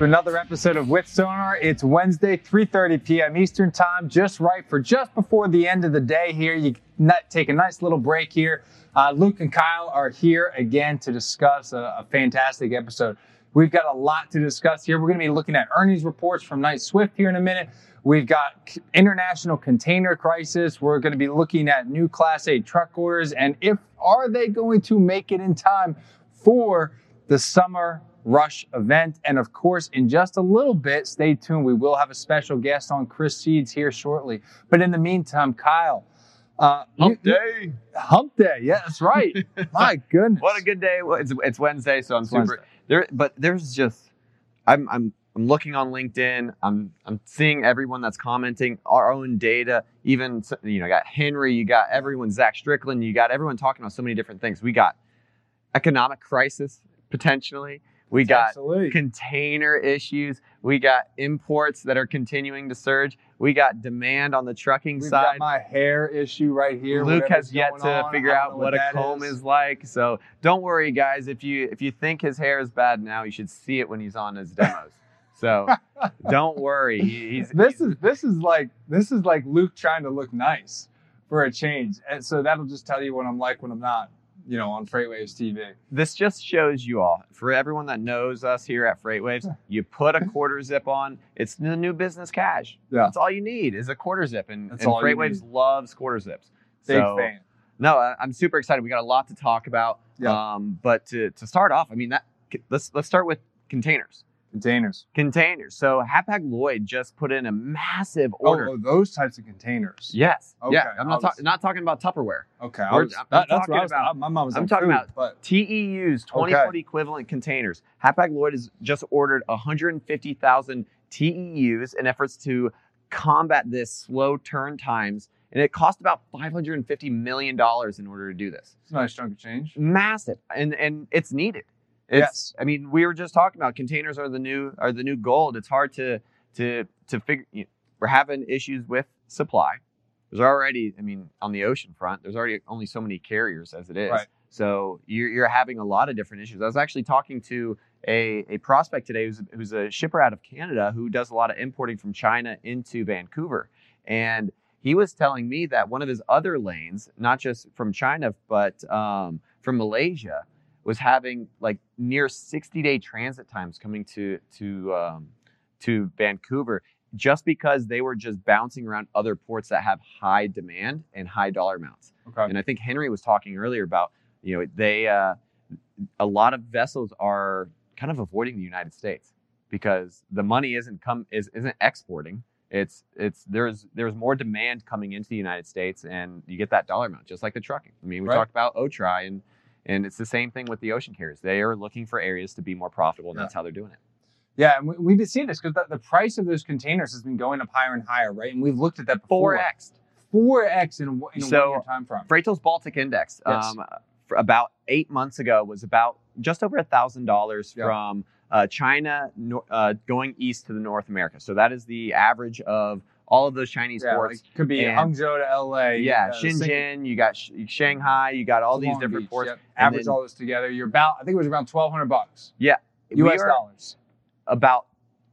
to another episode of With Sonar. It's Wednesday, 3:30 p.m. Eastern Time, just right for just before the end of the day. Here, you take a nice little break here. Uh, Luke and Kyle are here again to discuss a, a fantastic episode. We've got a lot to discuss here. We're going to be looking at earnings reports from Knight Swift here in a minute. We've got international container crisis. We're going to be looking at new Class 8 truck orders and if are they going to make it in time for the summer rush event. And of course, in just a little bit, stay tuned. We will have a special guest on Chris Seeds here shortly. But in the meantime, Kyle. Uh, hump you, day. Hump day. Yeah, that's right. My goodness. What a good day. It's, it's Wednesday, so I'm it's super. Wednesday. There, but there's just, I'm, I'm, I'm looking on LinkedIn. I'm, I'm seeing everyone that's commenting our own data. Even, you know, you got Henry, you got everyone, Zach Strickland, you got everyone talking about so many different things. We got economic crisis potentially. We got Absolutely. container issues. We got imports that are continuing to surge. We got demand on the trucking We've side. Got my hair issue right here. Luke has yet to on. figure out what, what a comb is. is. like. So don't worry, guys. If you if you think his hair is bad now, you should see it when he's on his demos. So don't worry. He's, this he's, is this is like this is like Luke trying to look nice for a change, and so that'll just tell you what I'm like when I'm not you know, on Freightwaves TV. This just shows you all, for everyone that knows us here at Freightwaves, you put a quarter zip on. It's the new business cash. Yeah. That's all you need is a quarter zip, and, and Freightwaves loves quarter zips. Big so, fan. No, I'm super excited. We got a lot to talk about. Yeah. Um, but to, to start off, I mean, that let's let's start with containers. Containers. Containers. So Hapag-Lloyd just put in a massive oh, order. Oh, those types of containers. Yes. Okay. Yeah. I'm not, was... ta- not talking about Tupperware. Okay. I was, I'm, that, talking was, about. My mom was. I'm talking food, about but... TEUs, 20 okay. foot equivalent containers. Hapag-Lloyd has just ordered 150,000 TEUs in efforts to combat this slow turn times. And it cost about $550 million in order to do this. It's a nice chunk of change. Massive. And, and it's needed. It's, yes. I mean, we were just talking about containers are the new are the new gold. It's hard to to to figure. You know, we're having issues with supply. There's already, I mean, on the ocean front, there's already only so many carriers as it is. Right. So you're, you're having a lot of different issues. I was actually talking to a, a prospect today who's, who's a shipper out of Canada who does a lot of importing from China into Vancouver. And he was telling me that one of his other lanes, not just from China, but um, from Malaysia, was having like near 60 day transit times coming to to um, to Vancouver just because they were just bouncing around other ports that have high demand and high dollar amounts. Okay. And I think Henry was talking earlier about you know they uh, a lot of vessels are kind of avoiding the United States because the money isn't come is isn't exporting. It's it's there's there's more demand coming into the United States and you get that dollar amount just like the trucking. I mean we right. talked about OTRI and and it's the same thing with the ocean carriers. They are looking for areas to be more profitable, and yeah. that's how they're doing it. Yeah, and we, have been seeing this because the, the, price of those containers has been going up higher and higher, right? And we've looked at that before. 4x. 4x in, a, in a so, one-year time frame. Freightos Baltic Index yes. um, about eight months ago was about just over a thousand dollars from uh, China uh, going east to the North America. So that is the average of all of those Chinese yeah, ports. Like could be and, Hangzhou to LA. Yeah, uh, Shenzhen, you got Sh- Shanghai, you got all these Long different Beach, ports. Yep. Average then, all this together, you're about I think it was around twelve hundred bucks. Yeah, U.S. dollars. About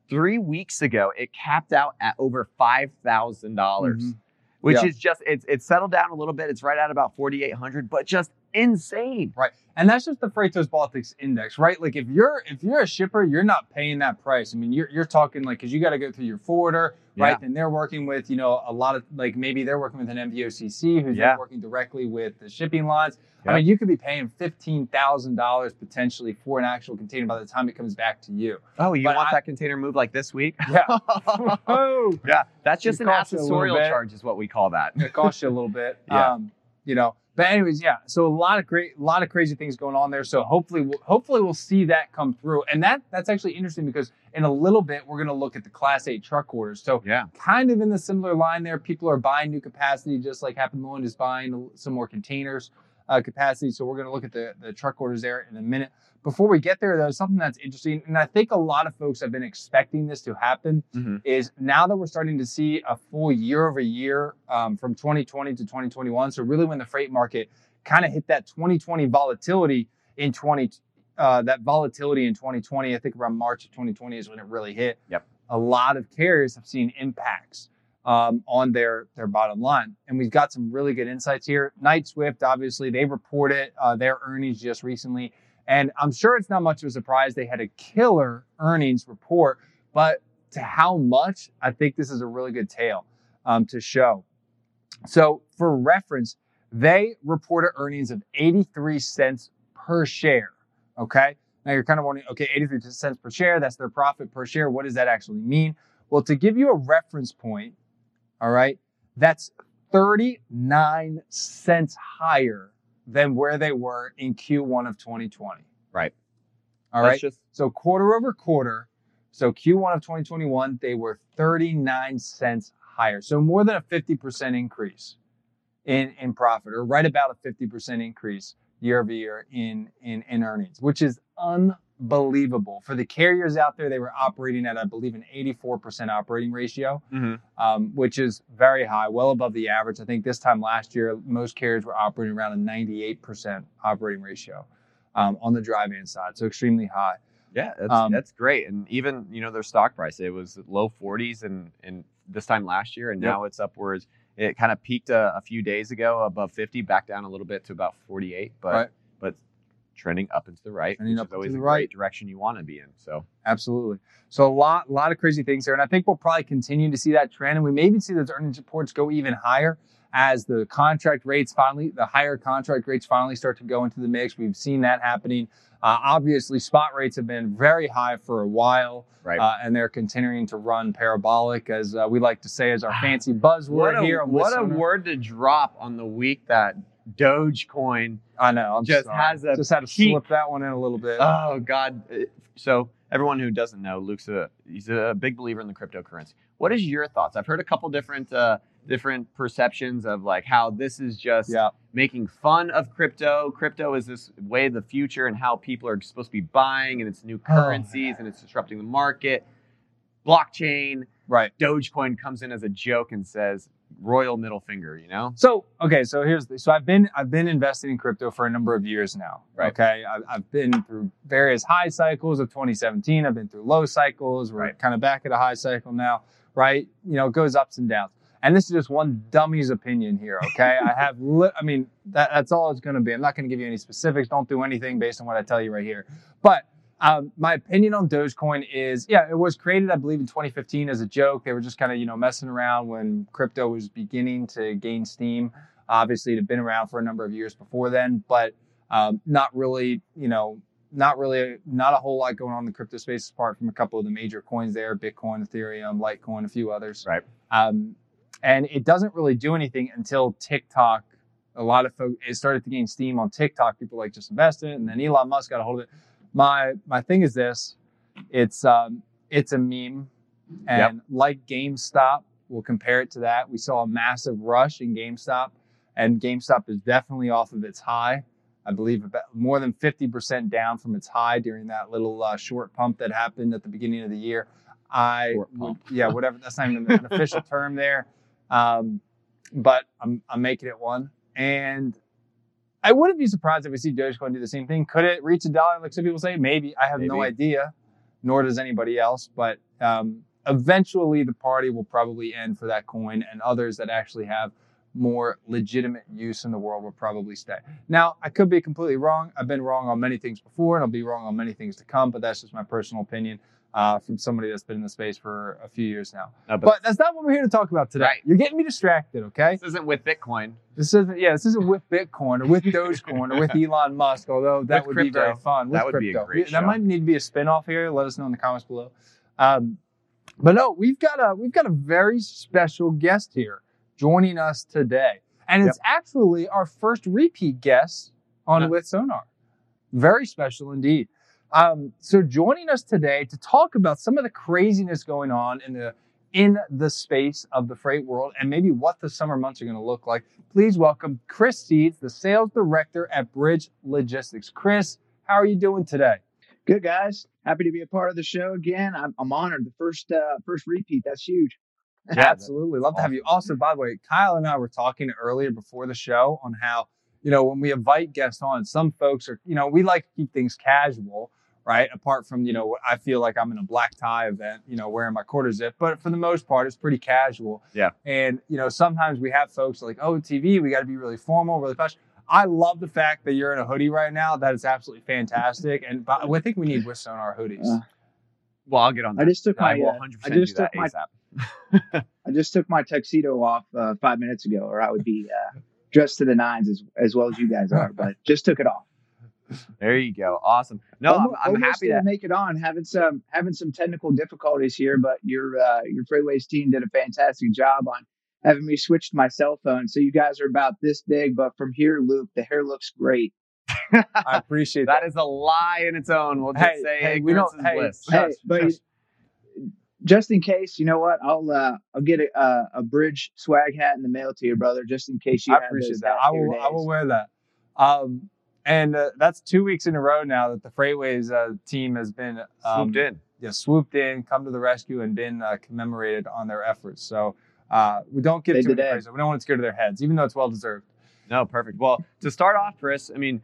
three weeks ago, it capped out at over five thousand mm-hmm. dollars, which is just it's it's settled down a little bit. It's right at about forty eight hundred, but just insane. Right. And that's just the Freightos Baltics index, right? Like if you're if you're a shipper, you're not paying that price. I mean, you're you're talking like because you got to go through your forwarder, right? Yeah. And they're working with you know a lot of like maybe they're working with an NVOCC who's yeah. working directly with the shipping lines. I mean, you could be paying fifteen thousand dollars potentially for an actual container by the time it comes back to you. Oh, you but want I, that container moved like this week? Yeah. oh, yeah. That's just an accessorial charge, is what we call that. It costs you a little bit. yeah. Um, you know, but anyways, yeah. So a lot of great, a lot of crazy things going on there. So hopefully, we'll, hopefully we'll see that come through. And that that's actually interesting because in a little bit we're going to look at the Class 8 truck orders. So yeah, kind of in the similar line there. People are buying new capacity, just like Hapag-Lloyd is buying some more containers uh, capacity. So we're going to look at the, the truck orders there in a minute. Before we get there, though, something that's interesting, and I think a lot of folks have been expecting this to happen, mm-hmm. is now that we're starting to see a full year over year um, from 2020 to 2021. So really, when the freight market kind of hit that 2020 volatility in 20 uh, that volatility in 2020. I think around March of 2020 is when it really hit. Yep. A lot of carriers have seen impacts um, on their their bottom line, and we've got some really good insights here. Knight-Swift, obviously, they reported uh, their earnings just recently, and I'm sure it's not much of a surprise they had a killer earnings report, but to how much, I think this is a really good tale um, to show. So, for reference, they reported earnings of 83 cents per share. Okay. Now you're kind of wondering, okay, 83 cents per share, that's their profit per share. What does that actually mean? Well, to give you a reference point, all right, that's 39 cents higher than where they were in Q1 of 2020. Right. All right. just So quarter over quarter. So Q1 of 2021, they were 39 cents higher. So more than a 50% increase in, in profit, or right about a 50% increase year over year in, in, in earnings, which is unbelievable. Believable for the carriers out there, they were operating at, I believe, an 84% operating ratio, um, which is very high, well above the average. I think this time last year, most carriers were operating around a 98% operating ratio um, on the dry van side. So extremely high. Yeah, that's, Um, that's great. And even you know their stock price, it was low 40s and and this time last year, and Yep. now it's upwards. It kind of peaked a, a few days ago above 50, back down a little bit to about 48, but Right. but trending up into the right, Trending up always the right. direction you want to be in. So Absolutely. So a lot, a lot of crazy things there, and I think we'll probably continue to see that trend, and we may even see those earnings reports go even higher as the contract rates finally, the higher contract rates finally start to go into the mix. We've seen that happening. Uh, obviously, spot rates have been very high for a while, right. uh, and they're continuing to run parabolic, as uh, we like to say, as our fancy buzzword what a, here. what a word to drop on the week that Dogecoin. I know. I'm just sorry. has a just had to peak. slip that one in a little bit. Oh God! So everyone who doesn't know, Luke's a he's a big believer in the cryptocurrency. What is your thoughts? I've heard a couple different uh, different perceptions of like how this is just yeah. making fun of crypto. Crypto is this way of the future, and how people are supposed to be buying, and it's new Oh, currencies, and it's disrupting the market. Blockchain, Right. Dogecoin comes in as a joke and says royal middle finger. You know, So okay, so here's the, so I've been I've been investing in crypto for a number of years now. Right. Okay, I've, I've been through various high cycles of 2017. I've been through low cycles. We're Right. kind of back at a high cycle now, right? You know, it goes ups and downs. And this is just one dummy's opinion here. Okay, I have li- I mean that, that's all it's going to be. I'm not going to give you any specifics. Don't do anything based on what I tell you right here. But um, my opinion on Dogecoin is, yeah, it was created, I believe, in 2015 as a joke. They were just kind of, you know, messing around when crypto was beginning to gain steam. Obviously, it had been around for a number of years before then, but um, not really, you know, not really, not a whole lot going on in the crypto space apart from a couple of the major coins there: Bitcoin, Ethereum, Litecoin, a few others. Right. Um, and it doesn't really do anything until TikTok. A lot of folks it started to gain steam on TikTok. People like just invest in it, and then Elon Musk got a hold of it. My my thing is this: it's um, it's a meme, and like GameStop, we'll compare it to that. We saw a massive rush in GameStop, and GameStop is definitely off of its high. I believe about more than 50% down from its high during that little uh, short pump that happened at the beginning of the year. I Short would- pump. yeah, whatever. That's not even an official term there, um, but I'm I'm making it one, and I wouldn't be surprised if we see Dogecoin do the same thing. Could it reach a dollar like some people say? Maybe. I have no idea, nor does anybody else. But um, eventually, the party will probably end for that coin, and others that actually have more legitimate use in the world will probably stay. Now, I could be completely wrong. I've been wrong on many things before, and I'll be wrong on many things to come. But that's just my personal opinion uh, from somebody that's been in the space for a few years now. No, but, But that's not what we're here to talk about today. Right. You're getting me distracted, okay? this isn't with Bitcoin. This isn't, yeah, this isn't with Bitcoin or with Dogecoin or with Elon Musk, although that With would be very fun. With That would be a crypto. great That might need to be a spinoff here. Let us know in the comments below. Um, but no, we've got a we've got a very special guest here joining us today, and it's actually our first repeat guest on Huh. with Sonar. Very special indeed. Um, so joining us today to talk about some of the craziness going on in the in the space of the freight world and maybe what the summer months are going to look like. Please welcome Chris Seeds, the sales director at Bridge Logistics. Chris, how are you doing today? Good guys, happy to be a part of the show again. I'm, I'm honored. The first uh, first repeat, that's huge. Absolutely. Love to have you. Also, by the way, Kyle and I were talking earlier before the show on how, you know, when we invite guests on, some folks are, you know, we like to keep things casual, right? Apart from, you know, I feel like I'm in a black tie event, you know, wearing my quarter zip, but for the most part, it's pretty casual. Yeah. And, you know, sometimes we have folks like, oh, TV, we got to be really formal, really fashion. I love the fact that you're in a hoodie right now. That is absolutely fantastic. And but I think we need with Sonar hoodies. Uh, well, I'll get on that. I just took my. Uh, I just took my. I just took my tuxedo off uh, five minutes ago, or I would be uh, dressed to the nines as as well as you guys are. But just took it off. There you go. Awesome. No, almost, I'm, I'm happy to make it on. Having some having some technical difficulties here, but your uh, your Freightwaves team did a fantastic job on having me switch to my cell phone. So you guys are about this big, but from here, Luke, the hair looks great. I appreciate that. That is a lie in its own. We'll just hey, say hey, we don't. Hey, bliss. hey, but just in case, you know what? I'll uh, I'll get a, uh, a bridge swag hat in the mail to your brother, just in case you. I appreciate that. I will. I will wear that. Um, and uh, that's two weeks in a row now that the Freightwaves uh, team has been um, swooped in. Yeah, swooped in, come to the rescue, and been uh, commemorated on their efforts. So uh, we don't get too many praise. We don't want to get to their heads, even though it's well deserved. No, perfect. Well, to start off, Chris, I mean,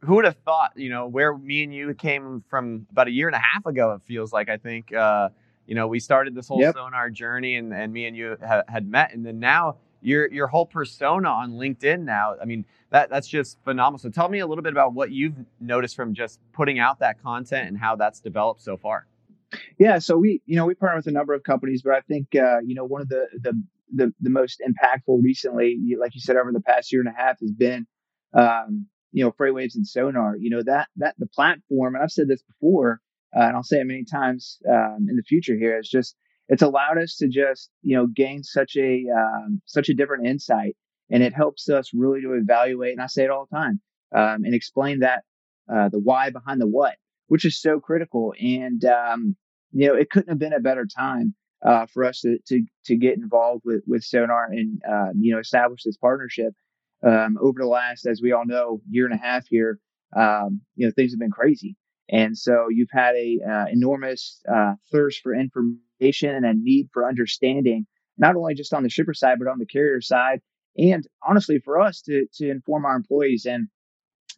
who would have thought, you know, where me and you came from about a year and a half ago, it feels like, I think, uh, you know, we started this whole yep. sonar journey and, and me and you ha- had met. And then now your, your whole persona on LinkedIn now, I mean, that, that's just phenomenal. So tell me a little bit about what you've noticed from just putting out that content and how that's developed so far. Yeah, so we, you know, we partner with a number of companies, but I think, uh, you know, one of the, the the the most impactful recently, like you said, over the past year and a half, has been, um, you know, Freightwaves and Sonar. You know that that the platform, and I've said this before, uh, and I'll say it many times um, in the future. Here is just it's allowed us to just you know gain such a um, such a different insight, and it helps us really to evaluate. And I say it all the time, um, and explain that uh, the why behind the what, which is so critical. And um, you know, it couldn't have been a better time uh, for us to, to to get involved with with Sonar and uh, you know establish this partnership. Um, over the last, as we all know, year and a half here, um, you know things have been crazy, and so you've had a uh, enormous uh, thirst for information and a need for understanding, not only just on the shipper side but on the carrier side, and honestly for us to to inform our employees. And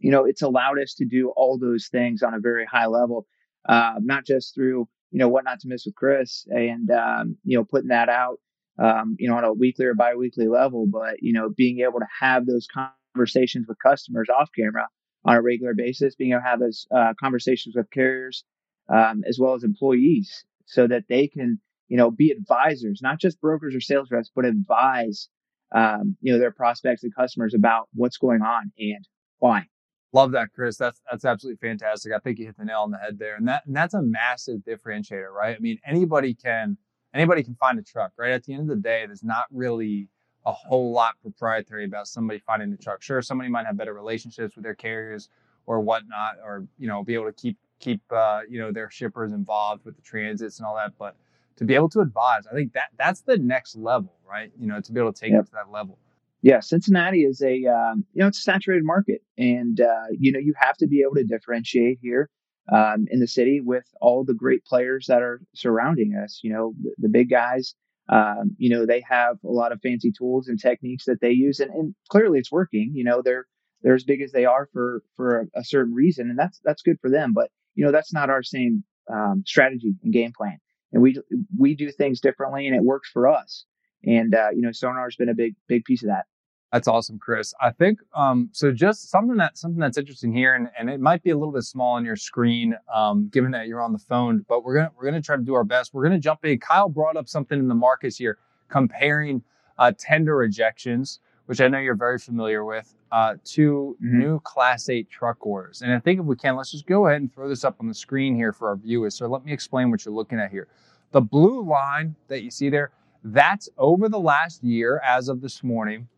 you know it's allowed us to do all those things on a very high level, uh, not just through you know, what not to miss with Chris and, um, you know, putting that out, um, you know, on a weekly or biweekly level, but, you know, being able to have those conversations with customers off camera on a regular basis, being able to have those uh, conversations with carriers, um, as well as employees so that they can, you know, be advisors, not just brokers or sales reps, but advise, um, you know, their prospects and customers about what's going on and why. Love that, Chris. That's that's absolutely fantastic. I think you hit the nail on the head there, and that and that's a massive differentiator, right? I mean, anybody can anybody can find a truck, right? At the end of the day, there's not really a whole lot proprietary about somebody finding a truck. Sure, somebody might have better relationships with their carriers or whatnot, or you know, be able to keep keep uh, you know their shippers involved with the transits and all that. But to be able to advise, I think that that's the next level, right? You know, to be able to take yep. it to that level yeah, Cincinnati is a um, you know it's a saturated market, and uh, you know you have to be able to differentiate here um, in the city with all the great players that are surrounding us. You know the, the big guys. Um, you know they have a lot of fancy tools and techniques that they use, and, and clearly it's working. You know they're they're as big as they are for for a, a certain reason, and that's that's good for them. But you know that's not our same um, strategy and game plan, and we we do things differently, and it works for us. And uh, you know, Sonar's been a big big piece of that. That's awesome, Chris. I think um, so. Just something that something that's interesting here, and, and it might be a little bit small on your screen, um, given that you're on the phone. But we're gonna we're gonna try to do our best. We're gonna jump in. Kyle brought up something in the markets here, comparing uh, tender rejections, which I know you're very familiar with, uh, to mm-hmm. new Class 8 truck orders. And I think if we can, let's just go ahead and throw this up on the screen here for our viewers. So let me explain what you're looking at here. The blue line that you see there, that's over the last year as of this morning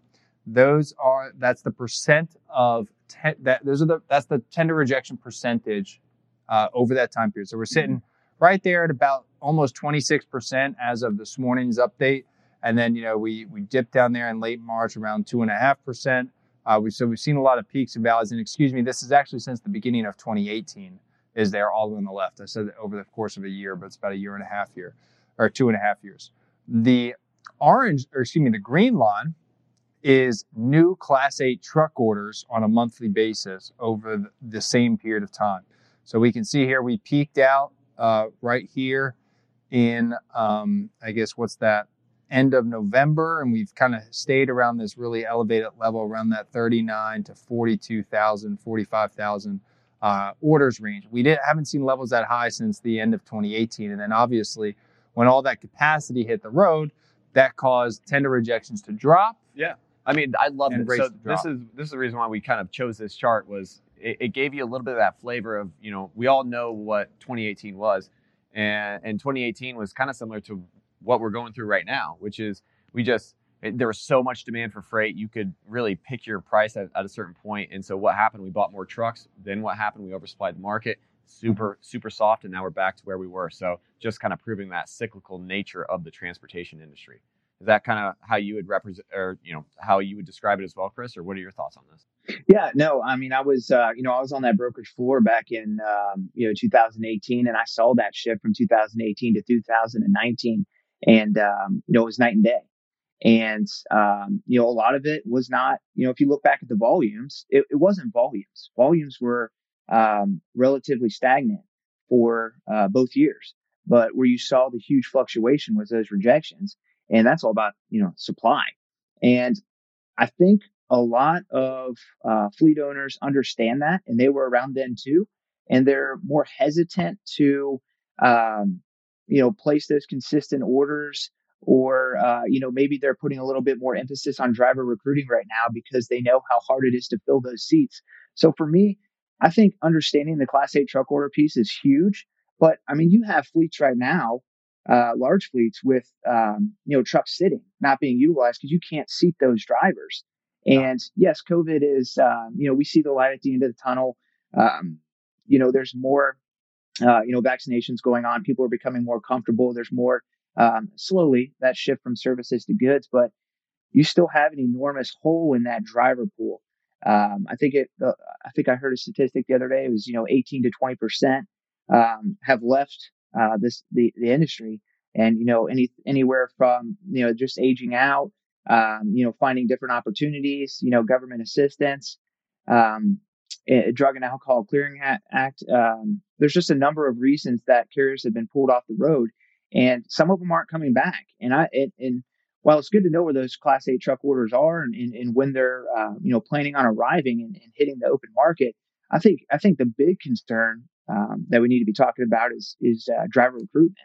those are that's the percent of ten, that those are the that's the tender rejection percentage uh, over that time period. So we're sitting mm-hmm. right there at about almost 26% as of this morning's update. And then, you know, we, we dipped down there in late March around two and a half percent. Uh, we, so we've seen a lot of peaks and valleys. And excuse me, this is actually since the beginning of 2018 is there all on the left. I said over the course of a year, but it's about a year and a half here or two and a half years. The orange, or excuse me, the green line is new Class 8 truck orders on a monthly basis over the same period of time. So we can see here we peaked out uh, right here in, um, I guess, what's that, end of November, and we've kind of stayed around this really elevated level around that 39 to 42,000, 45,000 uh, orders range. We didn't haven't seen levels that high since the end of 2018, and then obviously when all that capacity hit the road, that caused tender rejections to drop. Yeah, I mean, I love it. So this is this is the reason why we kind of chose this chart was it, it gave you a little bit of that flavor of you know we all know what 2018 was, and and 2018 was kind of similar to what we're going through right now, which is we just it, there was so much demand for freight, you could really pick your price at, at, a certain point. And so what happened? We bought more trucks. Then what happened? We oversupplied the market, super super soft, and now we're back to where we were. So just kind of proving that cyclical nature of the transportation industry. Is that kind of how you would represent, or you know, how you would describe it as well, Chris? Or what are your thoughts on this? Yeah, no, I mean, I was, uh, you know, I was on that brokerage floor back in, um, you know, 2018, and I saw that shift from 2018 to 2019 and um, you know it was night and day. And um, you know a lot of it was not you know if you look back at the volumes it, it wasn't volumes. Volumes were um, relatively stagnant for uh, both years. But where you saw the huge fluctuation was those rejections and that's all about you know supply. And i think a lot of uh, fleet owners understand that and they were around then too and they're more hesitant to um, you know, place those consistent orders or, uh, you know, maybe they're putting a little bit more emphasis on driver recruiting right now because they know how hard it is to fill those seats. So for me, I think understanding the class eight truck order piece is huge. But I mean, you have fleets right now, uh, large fleets with, um, you know, trucks sitting, not being utilized because you can't seat those drivers. And yes, COVID is, um, you know, we see the light at the end of the tunnel. Um, you know, there's more uh, you know, vaccinations going on. People are becoming more comfortable. There's more um, slowly that shift from services to goods, but you still have an enormous hole in that driver pool. Um, I think it. Uh, I think I heard a statistic the other day. It was you know 18 to 20 percent um, have left uh, this the, the industry, and you know any anywhere from you know just aging out, um, you know finding different opportunities, you know government assistance, um, drug and alcohol clearing act um, there's just a number of reasons that carriers have been pulled off the road, and some of them aren't coming back. And I and, and while it's good to know where those Class 8 truck orders are and, and, and when they're uh, you know planning on arriving and, and, hitting the open market, I think I think the big concern um, that we need to be talking about is is uh, driver recruitment.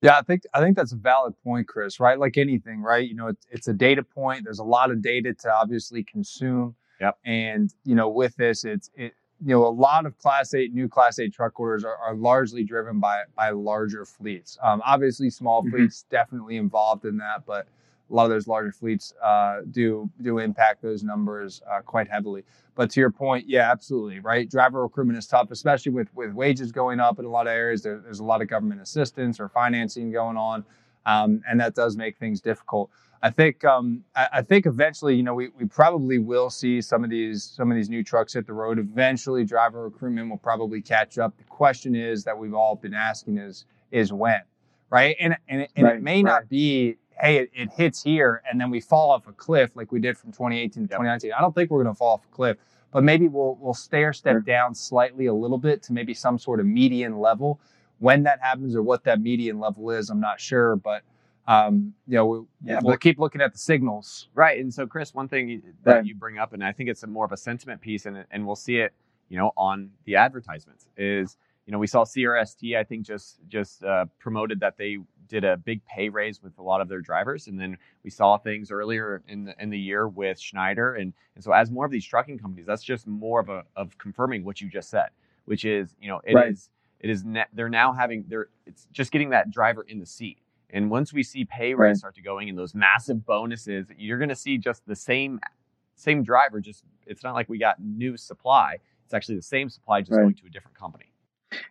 Yeah, I think I think that's a valid point, Chris. Right, like anything, right? You know, it's, it's a data point. There's a lot of data to obviously consume. Yep. And you know, with this, it's it you know, a lot of Class 8, new Class 8 truck orders are, are largely driven by, by larger fleets. Um, obviously, small mm-hmm. fleets definitely involved in that, but a lot of those larger fleets uh, do do impact those numbers uh, quite heavily. But to your point, yeah, absolutely, right. Driver recruitment is tough, especially with with wages going up in a lot of areas. There, there's a lot of government assistance or financing going on, um, and that does make things difficult. I think um, I, I, think eventually, you know, we, we probably will see some of these some of these new trucks hit the road. Eventually, driver recruitment will probably catch up. The question is that we've all been asking is is when, right? And and, and right, it may right. not be hey it, it, hits here and then we fall off a cliff like we did from 2018 to yep. 2019. I don't think we're going to fall off a cliff, but maybe we'll we'll stair step sure. down slightly a little bit to maybe some sort of median level. When that happens or what that median level is, I'm not sure, but um, you know, we, yeah, we'll keep looking at the signals. Right. And so, Chris, one thing that right. you bring up, and I think it's more of a sentiment piece, and, and we'll see it, you know, on the advertisements is, you know, we saw CRST, I think, just just uh, promoted that they did a big pay raise with a lot of their drivers, and then we saw things earlier in the in the year with Schneider, and and so as more of these trucking companies, that's just more of a of confirming what you just said, which is, you know, it right. is it is ne- they're now having they're it's just getting that driver in the seat and once we see pay rates right. start to going and those massive bonuses, you're going to see just the same same driver. Just it's not like we got new supply. It's actually the same supply just right. going to a different company.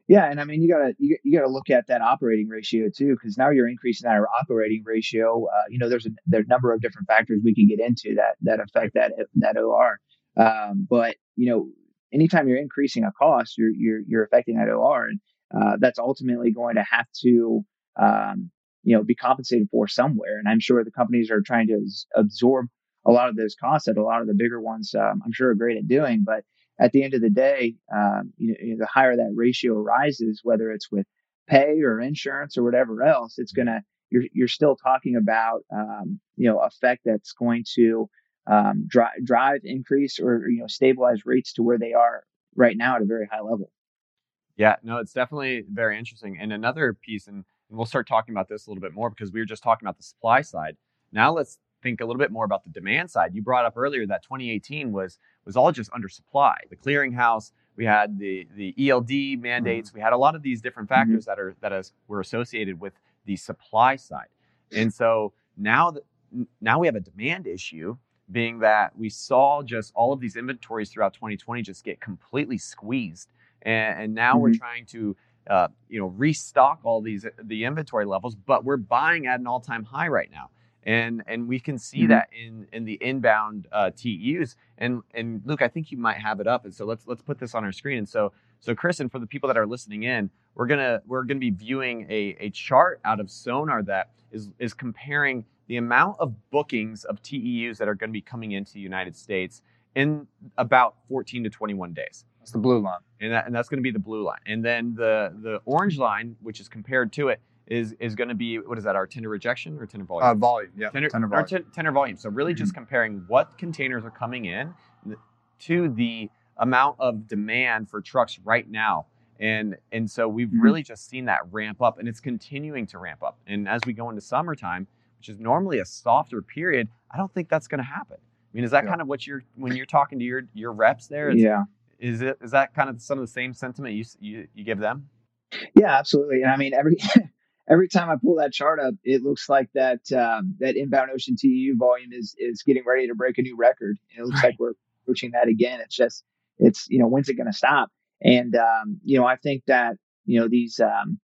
Yeah, and I mean you gotta you, you gotta look at that operating ratio too, because now you're increasing that operating ratio. Uh, you know, there's a there's a number of different factors we can get into that that affect that that OR. Um, but you know, anytime you're increasing a cost, you're you're you're affecting that OR, and uh, that's ultimately going to have to um, you know, be compensated for somewhere. And I'm sure the companies are trying to absorb a lot of those costs that a lot of the bigger ones, um, I'm sure, are great at doing. But at the end of the day, um, you know, the higher that ratio rises, whether it's with pay or insurance or whatever else, it's going to you're you're still talking about um, you know effect that's going to um, drive drive increase or you know stabilize rates to where they are right now at a very high level. Yeah, no, it's definitely very interesting. And another piece, and, and we'll start talking about this a little bit more because we were just talking about the supply side. Now let's think a little bit more about the demand side. You brought up earlier that 2018 was was all just under supply. The clearinghouse, we had the the ELD mandates, mm-hmm. we had a lot of these different mm-hmm. factors mm-hmm. that are that is, were associated with the supply side. And so now that now we have a demand issue being that we saw just all of these inventories throughout 2020 just get completely squeezed and, and now mm-hmm. we're trying to uh, you know restock all these the inventory levels but we're buying at an all-time high right now and and we can see mm-hmm. that in in the inbound uh, TEUs and and Luke I think you might have it up and so let's let's put this on our screen and so so Kristen for the people that are listening in we're gonna we're gonna be viewing a, a chart out of Sonar that is is comparing the amount of bookings of TEUs that are going to be coming into the United States in about 14 to 21 days. That's the blue line, and, that, and that's going to be the blue line. And then the the orange line, which is compared to it, is is going to be what is that? Our tender rejection or tender volume? Uh, volume, yeah. Tender, tender volume. T- tender volume. So really, mm-hmm. just comparing what containers are coming in to the amount of demand for trucks right now and and so we've mm-hmm. really just seen that ramp up and it's continuing to ramp up and as we go into summertime which is normally a softer period i don't think that's going to happen i mean is that yeah. kind of what you're when you're talking to your your reps there yeah is it is that kind of some of the same sentiment you you, you give them yeah absolutely and i mean every every time i pull that chart up it looks like that um, that inbound ocean TEU volume is is getting ready to break a new record it looks right. like we're approaching that again it's just it's you know when's it going to stop and, um, you know, I think that, you know, these, um,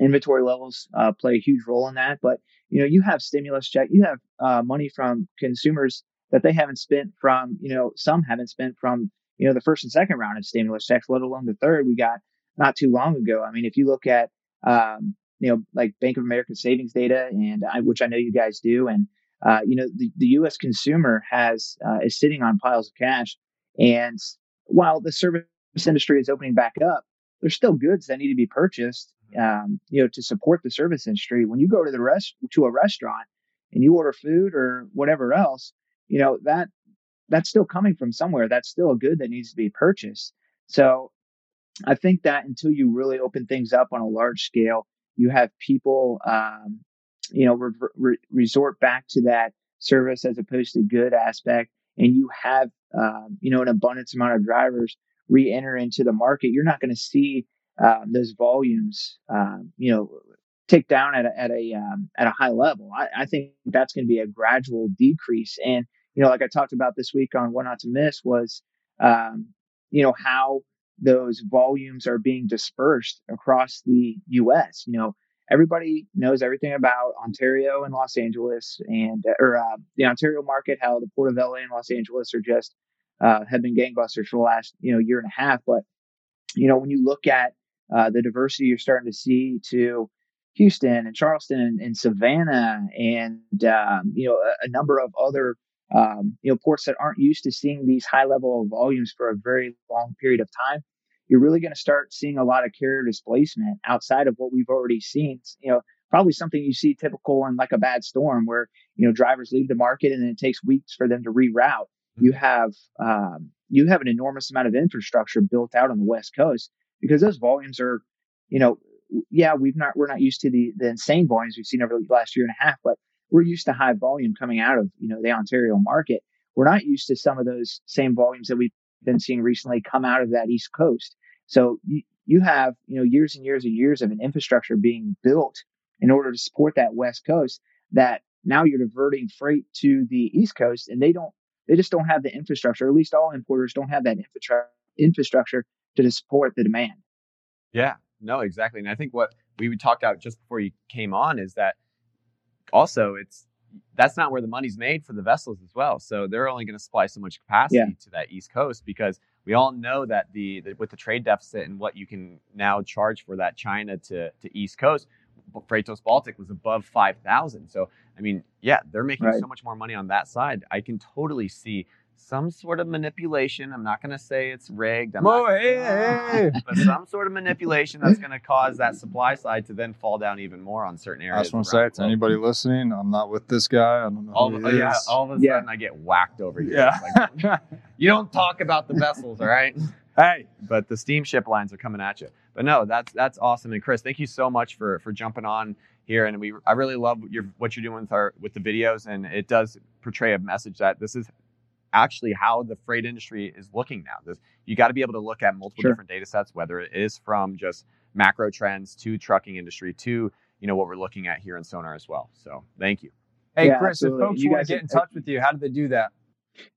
inventory levels, uh, play a huge role in that. But, you know, you have stimulus check, you have, uh, money from consumers that they haven't spent from, you know, some haven't spent from, you know, the first and second round of stimulus checks, let alone the third we got not too long ago. I mean, if you look at, um, you know, like Bank of America savings data, and I, which I know you guys do, and uh, you know, the, the U.S. consumer has uh, is sitting on piles of cash, and while the service industry is opening back up, there's still goods that need to be purchased, um, you know, to support the service industry. When you go to the rest to a restaurant and you order food or whatever else, you know that that's still coming from somewhere. That's still a good that needs to be purchased. So I think that until you really open things up on a large scale, you have people, um, you know, re- re- resort back to that service as opposed to good aspect, and you have, um, you know, an abundance amount of drivers re-enter into the market, you're not going to see um, those volumes, um, you know, tick down at a, at a um, at a high level. I, I think that's going to be a gradual decrease. And you know, like I talked about this week on What Not to Miss was, um, you know, how those volumes are being dispersed across the U.S. You know, everybody knows everything about Ontario and Los Angeles and or uh, the Ontario market, how the Port of LA and Los Angeles are just uh, have been gangbusters for the last you know year and a half. But you know when you look at uh, the diversity you're starting to see to Houston and Charleston and, and Savannah and um, you know a, a, number of other um, you know ports that aren't used to seeing these high level of volumes for a very long period of time. You're really going to start seeing a lot of carrier displacement outside of what we've already seen. You know, probably something you see typical in like a bad storm where you know drivers leave the market and it takes weeks for them to reroute you have um, you have an enormous amount of infrastructure built out on the West Coast because those volumes are, you know, yeah, we've not we're not used to the the insane volumes we've seen over the last year and a half, but we're used to high volume coming out of you know the Ontario market. We're not used to some of those same volumes that we've been seeing recently come out of that East Coast. So you, you have you know years and years and years of an infrastructure being built in order to support that West Coast that now you're diverting freight to the East Coast and they don't they just don't have the infrastructure. At least all importers don't have that infrastructure to support the demand. Yeah, no, exactly. And I think what we talked about just before you came on is that also it's that's not where the money's made for the vessels as well. So they're only going to supply so much capacity yeah. to that East Coast because we all know that the, the, with the trade deficit and what you can now charge for that China to to East Coast, Freightos Baltic was above 5,000. So, I mean, yeah, they're making Right. so much more money on that side. I can totally see some sort of manipulation. I'm not going to say it's rigged. I'm not Oh, hey, um, hey, hey. but some sort of manipulation that's going to cause that supply side to then fall down even more on certain areas. I just want to say the to anybody listening, I'm not with this guy. I don't know. all, who of, he yeah, is. all of a Yeah. sudden I get whacked over here. Yeah. Like, you don't talk about the vessels, all right? hey, But the steamship lines are coming at you. But no, that's that's awesome. And Chris, thank you so much for for jumping on here. And we I really love your what you're doing with our with the videos, and it does portray a message that this is actually how the freight industry is looking now. This, you got to be able to look at multiple Sure. different data sets, whether it is from just macro trends to trucking industry to you know what we're looking at here in Sonar as well. So thank you. hey, Yeah, Chris, absolutely. if folks You want to get in touch with you, how do they do that?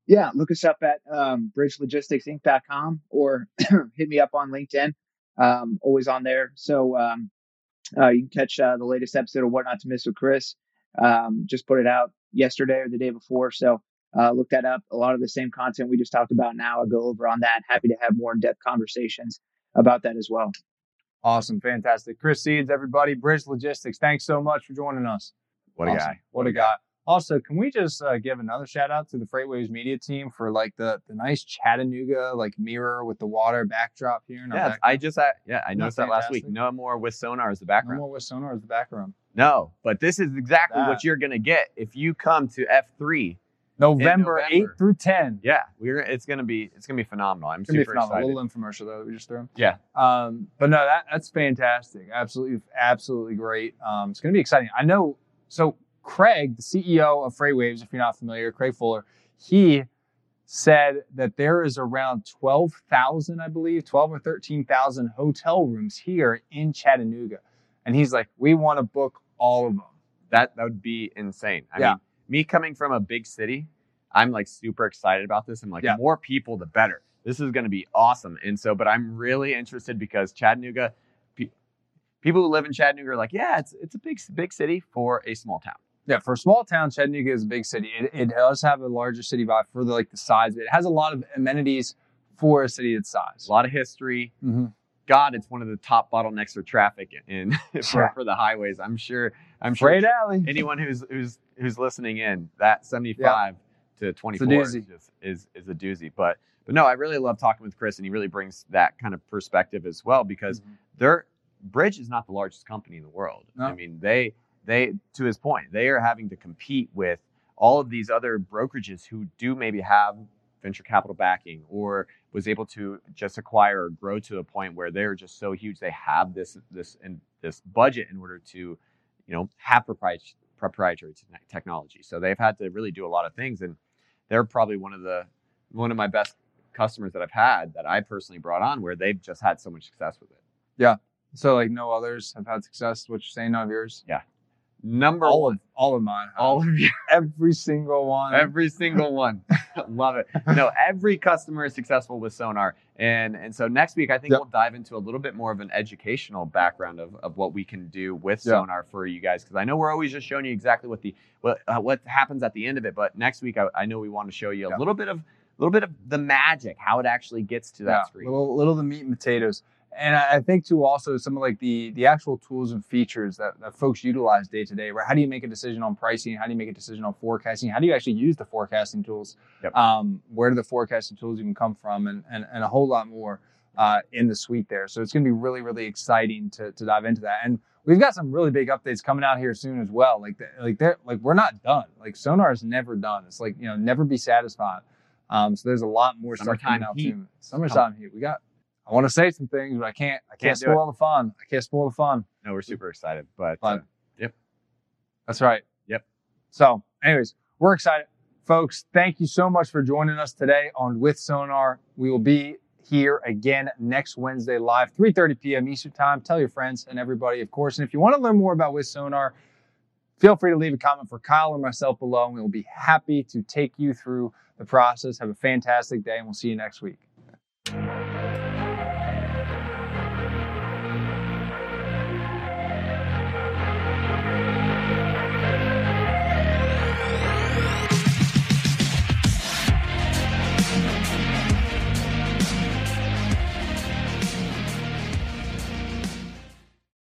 Yeah, look us up at um, bridgelogisticsinc.com or hit me up on LinkedIn. Um, always on there. So um, uh, you can catch uh, the latest episode of What Not to Miss with Chris. Um, just put it out yesterday or the day before. So uh, look that up. A lot of the same content we just talked about now, I go over on that. Happy to have more in depth conversations about that as well. Awesome, fantastic. Chris Seeds, everybody, Bridge Logistics, thanks so much for joining us. What a guy. What a guy. Also, can we just uh, give another shout out to the Freightwaves media team for like the the nice Chattanooga like mirror with the water backdrop here? In our Yeah, back- I just uh, yeah I Isn't that noticed that last week. No more with sonar as the background. no more with sonar as the background. No, but this is exactly what you're gonna get if you come to F3. November, November. 8 through 10. Yeah, we're it's gonna be it's gonna be phenomenal. I'm It's gonna be super phenomenal. A excited. little infomercial though that we just threw. Yeah. Um, but no, that that's fantastic. Absolutely, absolutely great. Um, it's gonna be exciting. I know. So Craig, the CEO of Freightwaves, if you're not familiar, Craig Fuller, he said that there is around 12,000, I believe, 12 or 13,000 hotel rooms here in Chattanooga. And he's like, we want to book all of them. That that would be insane. I Yeah. mean, me coming from a big city, I'm like super excited about this. I'm like, Yeah. more people, the better. This is gonna be awesome. And so, but I'm really interested because Chattanooga, pe- people who live in Chattanooga are like, yeah, it's it's a big big city for a small town. Yeah, for a small town, Chattanooga is a big city. It, it does have a larger city vibe for the like the size. It has a lot of amenities for a city its size. A lot of history. Mm-hmm. God, it's one of the top bottlenecks for traffic in for, for the highways. I'm sure. I'm sure. Freight Alley. anyone who's who's who's listening in that 75 to 24 is, just, is is a doozy but but no i really love talking with chris and he really brings that kind of perspective as well because Mhm. their bridge is not the largest company in the world No. i mean they they to his point they are having to compete with all of these other brokerages who do maybe have venture capital backing or was able to just acquire or grow to a point where they're just so huge they have this this and this budget in order to you know have proprietary proprietary technology so they've had to really do a lot of things and they're probably one of the one of my best customers that i've had that i personally brought on where they've just had so much success with it Yeah. So like no others have had success. You're saying, none of yours. Number all one of all of mine. have. all of you every single one. every single one love it no every customer is successful with sonar and and so next week i think Yep. we'll dive into a little bit more of an educational background of, of what we can do with Yeah. sonar for you guys because i know we're always just showing you exactly what the what uh, what happens at the end of it but next week i, I know we want to show you a Yeah. little bit of a little bit of the magic how it actually gets to that yeah, screen little little the meat and potatoes. And I think too also some of like the the actual tools and features that, that folks utilize day to day. Right? How do you make a decision on pricing? How do you make a decision on forecasting? How do you actually use the forecasting tools? Yep. Um, where do the forecasting tools even come from? And and, and a whole lot more uh, in the suite there. So it's going to be really really exciting to to dive into that. And we've got some really big updates coming out here soon as well. Like the, like they're like we're not done. Like Sonar is never done. It's like you know never be satisfied. Um, so there's a lot more stuff coming out heat. soon. Summertime heat. We got. I want to say some things, but I can't. I can't, Can't spoil the fun. I can't spoil the fun. no we're super excited but Fun. uh, That's right. Yep. So, anyways, we're excited, folks. Thank you so much for joining us today on with Sonar. We will be here again next Wednesday live, 3:30 p.m. Eastern Time. Tell your friends and everybody, of course. And if you want to learn more about with Sonar, feel free to leave a comment for Kyle or myself below, and we will be happy to take you through the process. Have a fantastic day, and we'll see you next week.